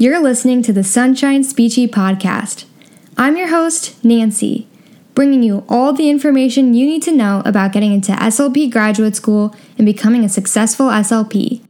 You're listening to the Sunshine Speechy podcast. I'm your host, Nancy, bringing you all the information you need to know about getting into SLP graduate school and becoming a successful SLP.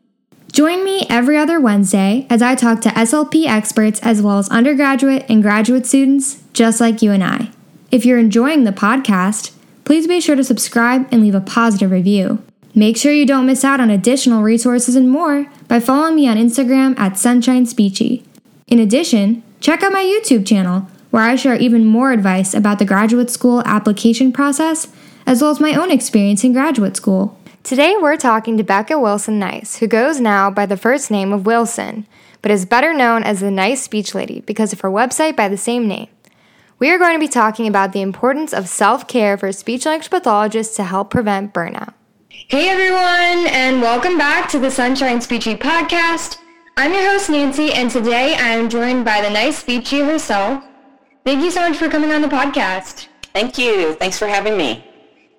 Join me every other Wednesday as I talk to SLP experts as well as undergraduate and graduate students just like you and I. If you're enjoying the podcast, please be sure to subscribe and leave a positive review. Make sure you don't miss out on additional resources and more by following me on Instagram at Sunshine Speechy. In addition, check out my YouTube channel where I share even more advice about the graduate school application process as well as my own experience in graduate school. Today we're talking to Becca Wilson Nice, who goes now by the first name of Wilson, but is better known as the Nice Speech Lady because of her website by the same name. We are going to be talking about the importance of self care for speech language pathologists to help prevent burnout. Hey everyone, and welcome back to the Sunshine Speechy podcast. I'm your host Nancy, and today I am joined by the nice Speechy herself. Thank you so much for coming on the podcast. Thank you. Thanks for having me.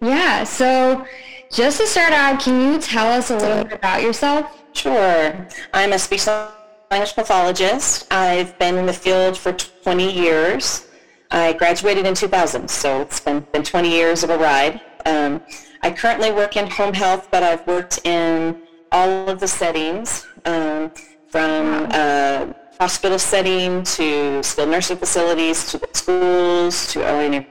Yeah, so just to start out, can you tell us a little bit about yourself? Sure. I'm a speech language pathologist. I've been in the field for 20 years. I graduated in 2000, so it's been, been 20 years of a ride. Um, I currently work in home health, but I've worked in all of the settings, um, from uh, hospital setting to skilled nursing facilities to schools to early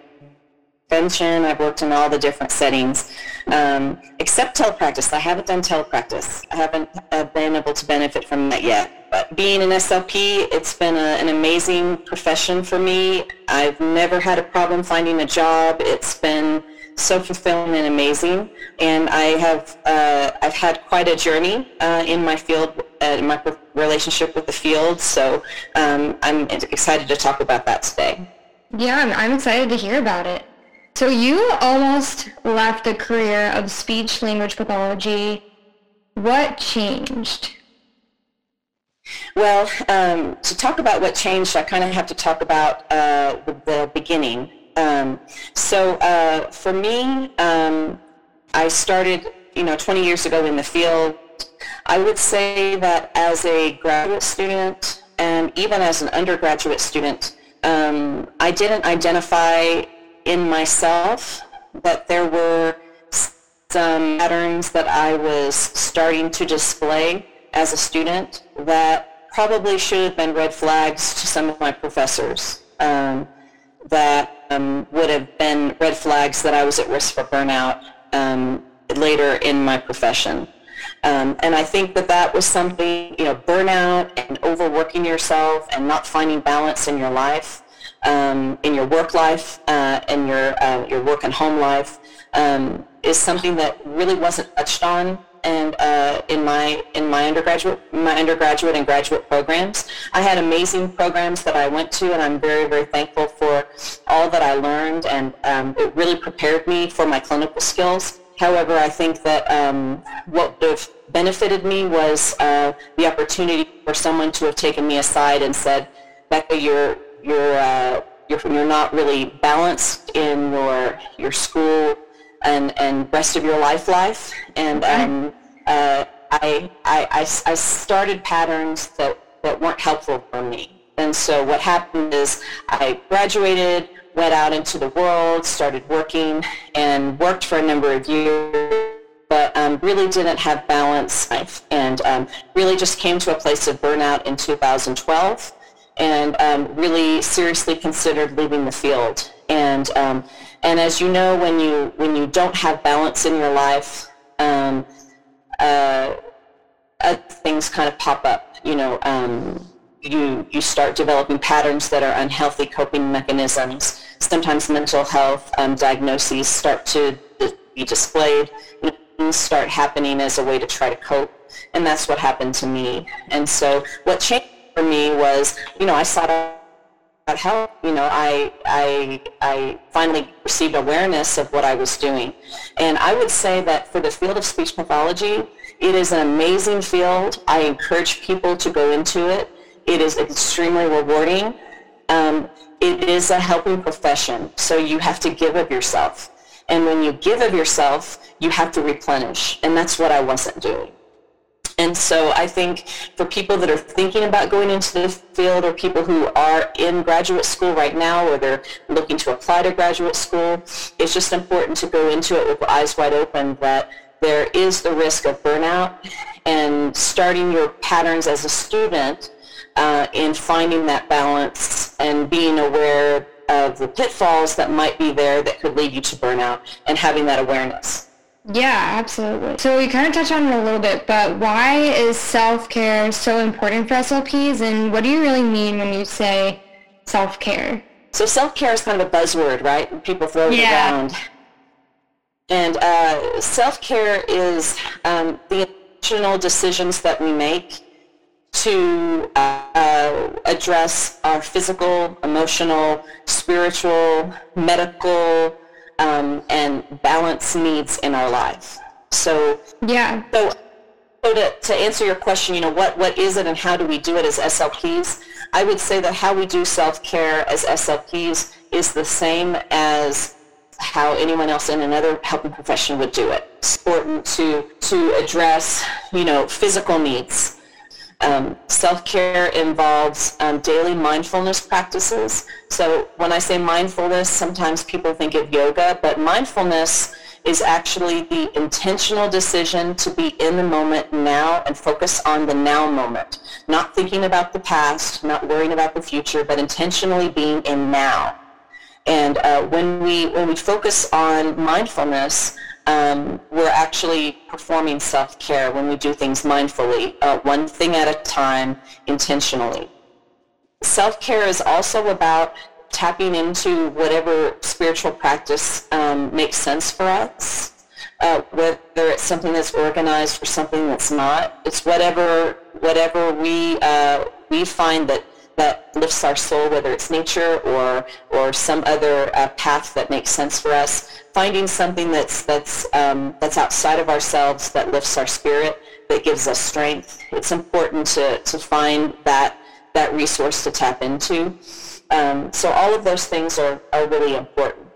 intervention. I've worked in all the different settings, um, except telepractice. I haven't done telepractice. I haven't uh, been able to benefit from that yet. But being an SLP, it's been a, an amazing profession for me. I've never had a problem finding a job. It's been so fulfilling and amazing. And I have uh, I've had quite a journey uh, in my field, uh, in my relationship with the field. So um, I'm excited to talk about that today. Yeah, I'm, I'm excited to hear about it. So you almost left a career of speech language pathology. What changed? Well, um, to talk about what changed, I kind of have to talk about uh, the, the, beginning. Um, so uh, for me, um, I started, you know, 20 years ago in the field. I would say that as a graduate student and even as an undergraduate student, um, I didn't identify in myself that there were some patterns that I was starting to display as a student that probably should have been red flags to some of my professors um, that um, would have been red flags that I was at risk for burnout um, later in my profession. Um, and I think that that was something, you know, burnout and overworking yourself and not finding balance in your life, um, in your work life, uh, and your, uh, your work and home life um, is something that really wasn't touched on and uh, in my in my undergraduate my undergraduate and graduate programs. I had amazing programs that I went to, and I'm very very thankful for all that I learned, and um, it really prepared me for my clinical skills. However, I think that um, what would have benefited me was uh, the opportunity for someone to have taken me aside and said, "Becca, you're you're uh, you're, you're not really balanced in your your school and, and rest of your life life. And um, uh, I, I, I, I started patterns that, that weren't helpful for me. And so what happened is I graduated, went out into the world, started working, and worked for a number of years, but um, really didn't have balance life, and um, really just came to a place of burnout in 2012, and um, really seriously considered leaving the field. And um, and as you know, when you when you don't have balance in your life, um, uh, things kind of pop up. You know, um, you you start developing patterns that are unhealthy coping mechanisms. Sometimes mental health um, diagnoses start to be displayed. Things start happening as a way to try to cope, and that's what happened to me. And so, what changed for me was, you know, I sought out help, you know, I, I, I finally received awareness of what I was doing. And I would say that for the field of speech pathology, it is an amazing field. I encourage people to go into it. It is extremely rewarding. Um, it is a helping profession, so you have to give of yourself. And when you give of yourself, you have to replenish. And that's what I wasn't doing. And so I think for people that are thinking about going into the field or people who are in graduate school right now or they're looking to apply to graduate school, it's just important to go into it with eyes wide open that there is the risk of burnout and starting your patterns as a student uh, in finding that balance and being aware of the pitfalls that might be there that could lead you to burnout and having that awareness. Yeah, absolutely. So we kind of touched on it a little bit, but why is self-care so important for SLPs and what do you really mean when you say self-care? So self-care is kind of a buzzword, right? People throw it yeah. around. And uh, self-care is um, the intentional decisions that we make to uh, address our physical, emotional, spiritual, medical, um, and balance needs in our life. So yeah. So, so to, to answer your question, you know, what, what is it and how do we do it as SLPs? I would say that how we do self-care as SLPs is the same as how anyone else in another helping profession would do it. It's important to, to address, you know, physical needs, um, self-care involves um, daily mindfulness practices. So when I say mindfulness, sometimes people think of yoga, but mindfulness is actually the intentional decision to be in the moment now and focus on the now moment. Not thinking about the past, not worrying about the future, but intentionally being in now. And uh, when we when we focus on mindfulness, um, we're actually performing self-care when we do things mindfully, uh, one thing at a time, intentionally. Self-care is also about tapping into whatever spiritual practice um, makes sense for us, uh, whether it's something that's organized or something that's not. It's whatever whatever we uh, we find that that lifts our soul, whether it's nature or or some other uh, path that makes sense for us finding something that's that's um, that's outside of ourselves that lifts our spirit, that gives us strength. It's important to to find that that resource to tap into. Um, so all of those things are, are really important.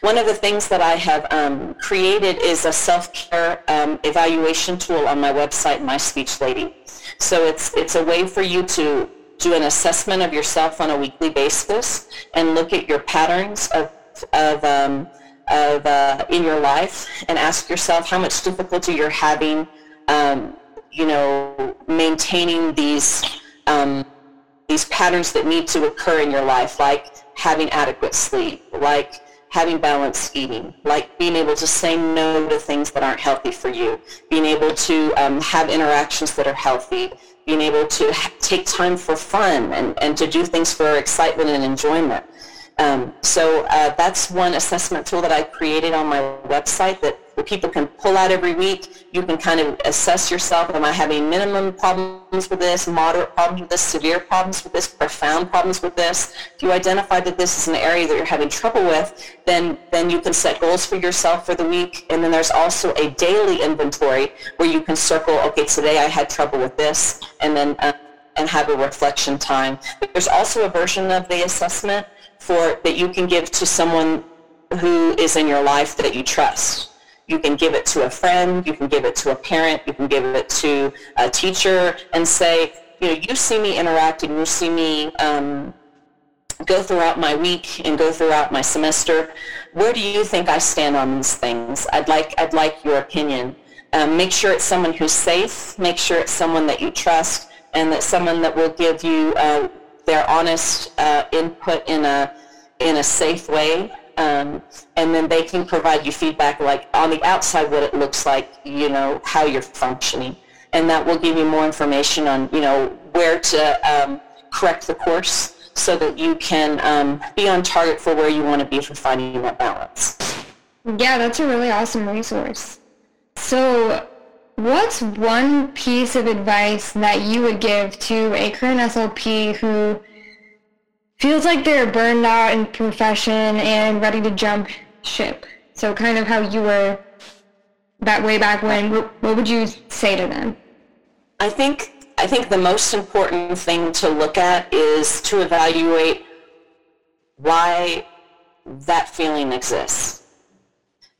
One of the things that I have um, created is a self-care um, evaluation tool on my website, Nice Speech Lady. So it's it's a way for you to do an assessment of yourself on a weekly basis and look at your patterns of of um, of uh, in your life and ask yourself how much difficulty you're having, um, you know, maintaining these um, these patterns that need to occur in your life, like having adequate sleep, like having balanced eating, like being able to say no to things that aren't healthy for you, being able to um, have interactions that are healthy, being able to ha- take time for fun and, and to do things for excitement and enjoyment. Um, so uh, that's one assessment tool that I created on my website that people can pull out every week. You can kind of assess yourself. Am I having minimum problems with this, moderate problems with this, severe problems with this, profound problems with this? If you identify that this is an area that you're having trouble with, then, then you can set goals for yourself for the week. And then there's also a daily inventory where you can circle, okay, today I had trouble with this, and then uh, and have a reflection time. There's also a version of the assessment for that you can give to someone who is in your life that you trust. You can give it to a friend, you can give it to a parent, you can give it to a teacher and say, you know, you see me interacting, you see me um, go throughout my week and go throughout my semester. Where do you think I stand on these things? I'd like, I'd like your opinion. Um, make sure it's someone who's safe. Make sure it's someone that you trust and that someone that will give you uh, their honest uh, input in a in a safe way, um, and then they can provide you feedback like on the outside what it looks like, you know, how you're functioning, and that will give you more information on you know where to um, correct the course so that you can um, be on target for where you want to be for finding that balance. Yeah, that's a really awesome resource. So What's one piece of advice that you would give to a current SLP who feels like they're burned out in profession and ready to jump ship? So kind of how you were that way back when. What would you say to them? I think I think the most important thing to look at is to evaluate why that feeling exists.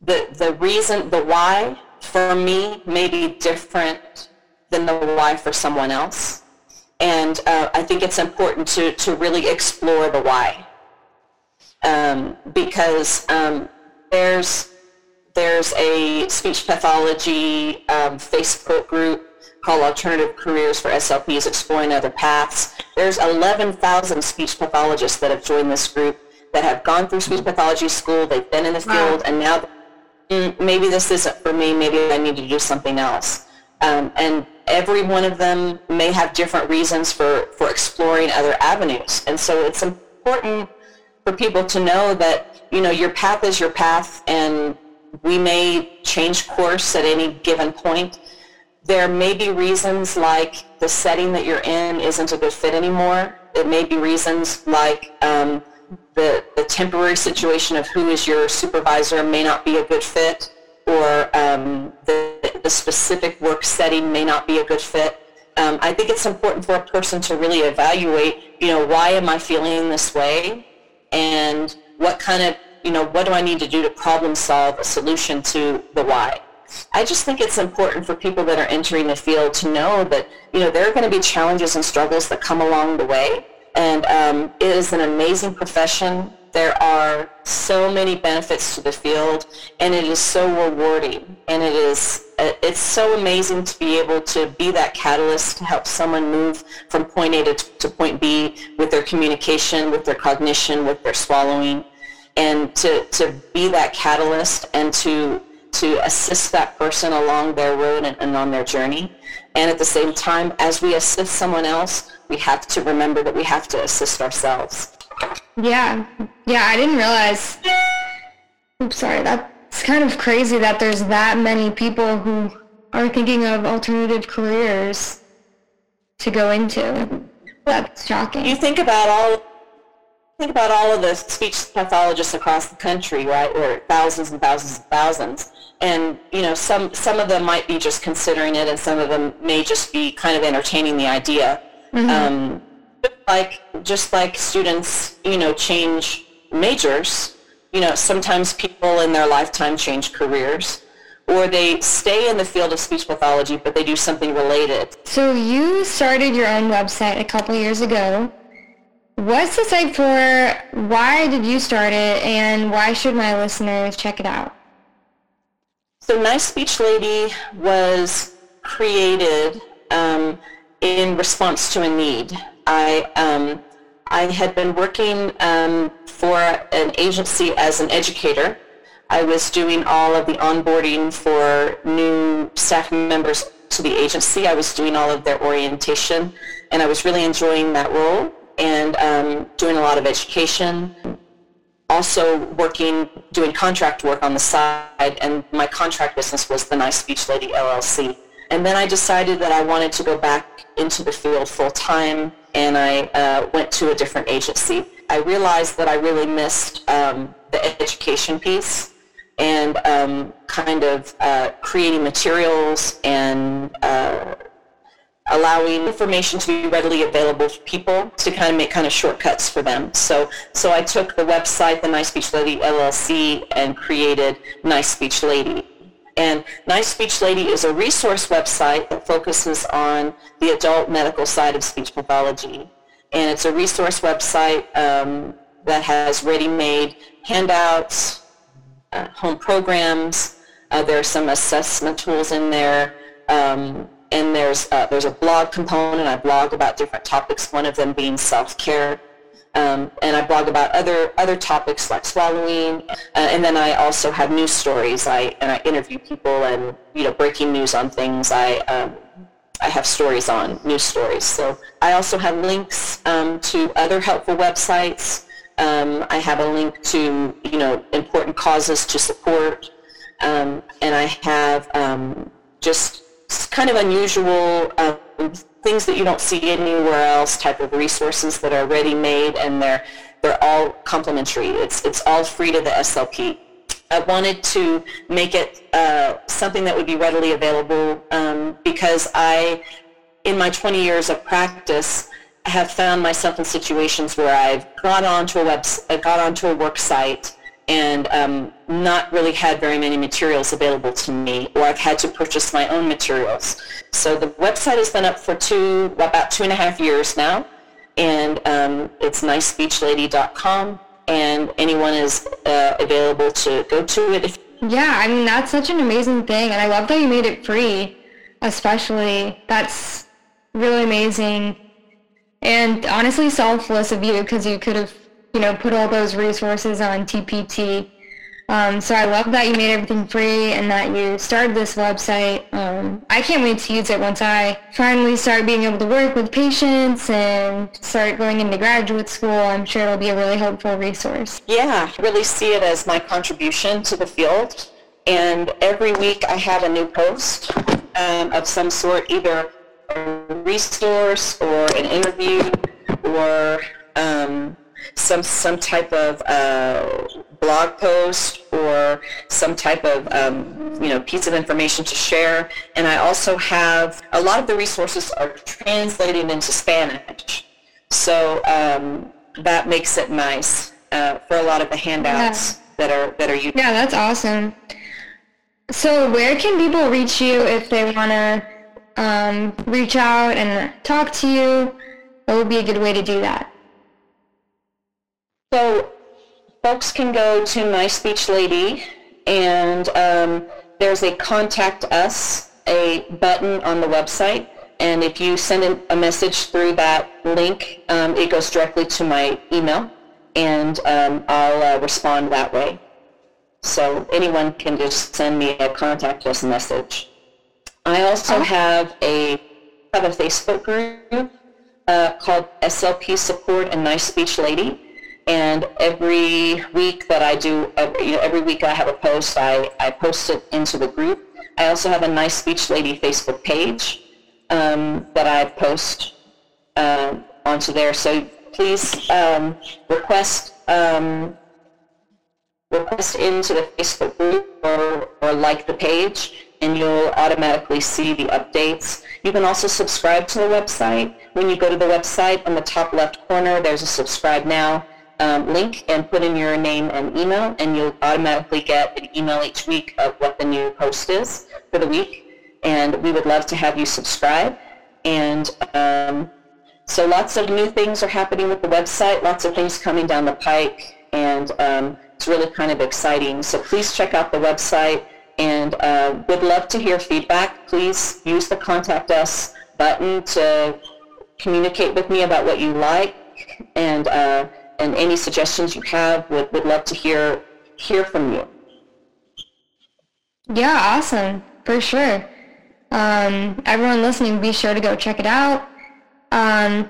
The the reason the why for me may be different than the why for someone else. And uh, I think it's important to, to really explore the why. Um, because um, there's, there's a speech pathology um, Facebook group called Alternative Careers for SLPs Exploring Other Paths. There's 11,000 speech pathologists that have joined this group that have gone through speech pathology school, they've been in the field, wow. and now mm, maybe this isn't for me, maybe I need to do something else. Um, and every one of them may have different reasons for, for exploring other avenues. And so it's important for people to know that, you know, your path is your path and we may change course at any given point. There may be reasons like the setting that you're in isn't a good fit anymore. It may be reasons like um, the, the temporary situation of who is your supervisor may not be a good fit or um, the, the specific work setting may not be a good fit. Um, I think it's important for a person to really evaluate, you know, why am I feeling this way? And what kind of, you know, what do I need to do to problem solve a solution to the why? I just think it's important for people that are entering the field to know that, you know, there are going to be challenges and struggles that come along the way. And um, it is an amazing profession. There are so many benefits to the field, and it is so rewarding. And it is uh, it's so amazing to be able to be that catalyst to help someone move from point A to, to point B with their communication, with their cognition, with their swallowing, and to, to be that catalyst and to to assist that person along their road and, and on their journey. And at the same time, as we assist someone else, we have to remember that we have to assist ourselves. Yeah. Yeah, I didn't realize. Oops, sorry. That's kind of crazy that there's that many people who are thinking of alternative careers to go into. That's shocking. You think about all think about all of the speech pathologists across the country, right? Or thousands and thousands and thousands and you know some some of them might be just considering it and some of them may just be kind of entertaining the idea. Mm-hmm. um, like just like students you know change majors you know sometimes people in their lifetime change careers or they stay in the field of speech pathology but they do something related. So you started your own website a couple years ago. What's the site for why did you start it and why should my listeners check it out so Nice Speech Lady was created um, in response to a need. I, um, I had been working um, for an agency as an educator. I was doing all of the onboarding for new staff members to the agency. I was doing all of their orientation, and I was really enjoying that role and um, doing a lot of education also working, doing contract work on the side, and my contract business was the Nice Speech Lady LLC. And then I decided that I wanted to go back into the field full time, and I uh, went to a different agency. I realized that I really missed um, the education piece and um, kind of uh, creating materials and uh, allowing information to be readily available for people to kind of make kind of shortcuts for them. So, so I took the website, the Nice Speech Lady LLC, and created Nice Speech Lady. And Nice Speech Lady is a resource website that focuses on the adult medical side of speech pathology. And it's a resource website um, that has ready-made handouts, uh, home programs. Uh, there are some assessment tools in there. Um, and there's uh, there's a blog component. I blog about different topics. One of them being self-care, um, and I blog about other other topics like swallowing. Uh, and then I also have news stories. I and I interview people and you know breaking news on things. I um, I have stories on news stories. So I also have links um, to other helpful websites. Um, I have a link to you know important causes to support, um, and I have um, just kind of unusual um, things that you don't see anywhere else type of resources that are ready made and they're they're all complimentary. It's it's all free to the SLP. I wanted to make it uh, something that would be readily available um, because I, in my 20 years of practice, have found myself in situations where I've gone onto a web, got onto a work site, and um, not really had very many materials available to me, or I've had to purchase my own materials. So the website has been up for two, about two and a half years now, and um, it's nicespeechlady.com, and anyone is uh, available to go to it. Yeah, I mean, that's such an amazing thing, and I love that you made it free, especially. That's really amazing, and honestly selfless of you, because you could have you know, put all those resources on TPT. Um, so I love that you made everything free and that you started this website. Um, I can't wait to use it once I finally start being able to work with patients and start going into graduate school. I'm sure it'll be a really helpful resource. Yeah, I really see it as my contribution to the field. And every week I have a new post um, of some sort, either a resource or an interview or um, some some type of uh, blog post or some type of um, you know piece of information to share. And I also have a lot of the resources are translated into Spanish, so um, that makes it nice uh, for a lot of the handouts yeah. that are that are used. Yeah, that's awesome. So where can people reach you if they want to um, reach out and talk to you? What would be a good way to do that? So folks can go to Nice Speech Lady and um, there's a contact us, a button on the website. And if you send a message through that link, um, it goes directly to my email and um, I'll uh, respond that way. So anyone can just send me a contact us message. I also have a have a Facebook group uh, called SLP Support and Nice Speech Lady and every week that I do, every, you know, every week I have a post, I, I post it into the group. I also have a Nice Speech Lady Facebook page um, that I post uh, onto there. So please um, request um, request into the Facebook group or, or like the page and you'll automatically see the updates. You can also subscribe to the website. When you go to the website, on the top left corner, there's a subscribe now um, link and put in your name and email, and you'll automatically get an email each week of what the new post is for the week. And we would love to have you subscribe. And um, so lots of new things are happening with the website, lots of things coming down the pike, and um, it's really kind of exciting. So please check out the website, and uh, would love to hear feedback. Please use the Contact Us button to communicate with me about what you like, and uh, and any suggestions you have. Would, would love to hear hear from you. Yeah, awesome. For sure. Um, everyone listening, be sure to go check it out. Um,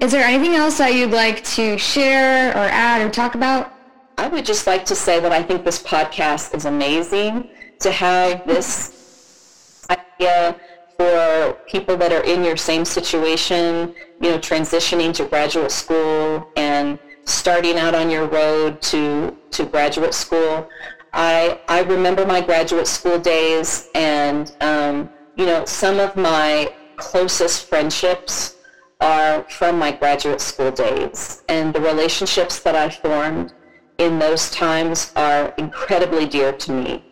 is there anything else that you'd like to share or add or talk about? I would just like to say that I think this podcast is amazing to have this idea for people that are in your same situation, you know, transitioning to graduate school and starting out on your road to, to graduate school. I, I remember my graduate school days and, um, you know, some of my closest friendships are from my graduate school days. And the relationships that I formed in those times are incredibly dear to me.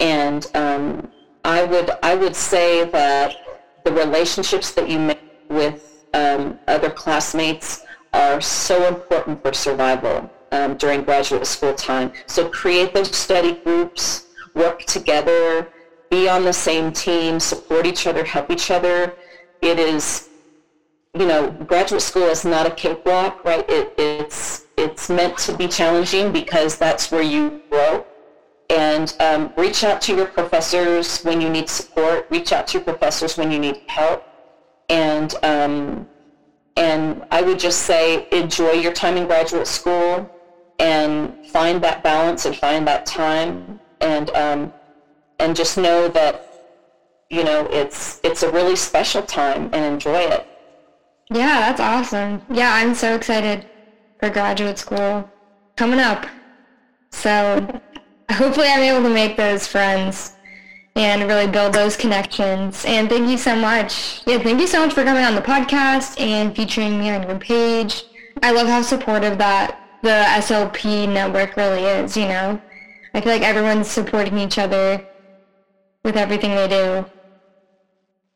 And um, I would I would say that the relationships that you make with um, other classmates are so important for survival um, during graduate school time. So create those study groups, work together, be on the same team, support each other, help each other. It is, you know, graduate school is not a cakewalk, right? It, it's it's meant to be challenging because that's where you grow and um, reach out to your professors when you need support. Reach out to your professors when you need help. And, um, and I would just say enjoy your time in graduate school and find that balance and find that time and, um, and just know that, you know, it's, it's a really special time and enjoy it. Yeah, that's awesome. Yeah, I'm so excited for graduate school coming up. So hopefully I'm able to make those friends and really build those connections. And thank you so much. Yeah, thank you so much for coming on the podcast and featuring me on your page. I love how supportive that the SLP network really is, you know? I feel like everyone's supporting each other with everything they do.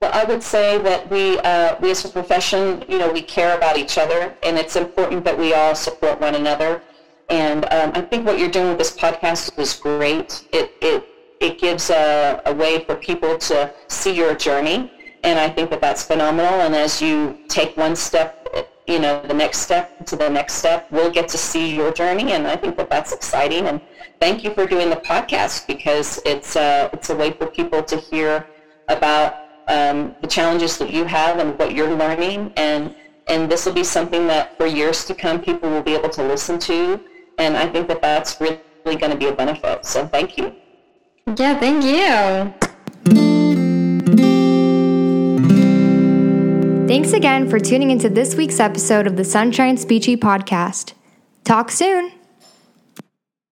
Well, I would say that we, uh, we as a profession, you know, we care about each other, and it's important that we all support one another. And um, I think what you're doing with this podcast is great. It, it, it gives a, a way for people to see your journey, and I think that that's phenomenal. And as you take one step, you know, the next step to the next step, we'll get to see your journey, and I think that that's exciting. And thank you for doing the podcast because it's, uh, it's a way for people to hear about um, the challenges that you have and what you're learning. And, and this will be something that for years to come, people will be able to listen to. And I think that that's really going to be a benefit. So thank you. Yeah, thank you. Thanks again for tuning into this week's episode of the Sunshine Speechy podcast. Talk soon.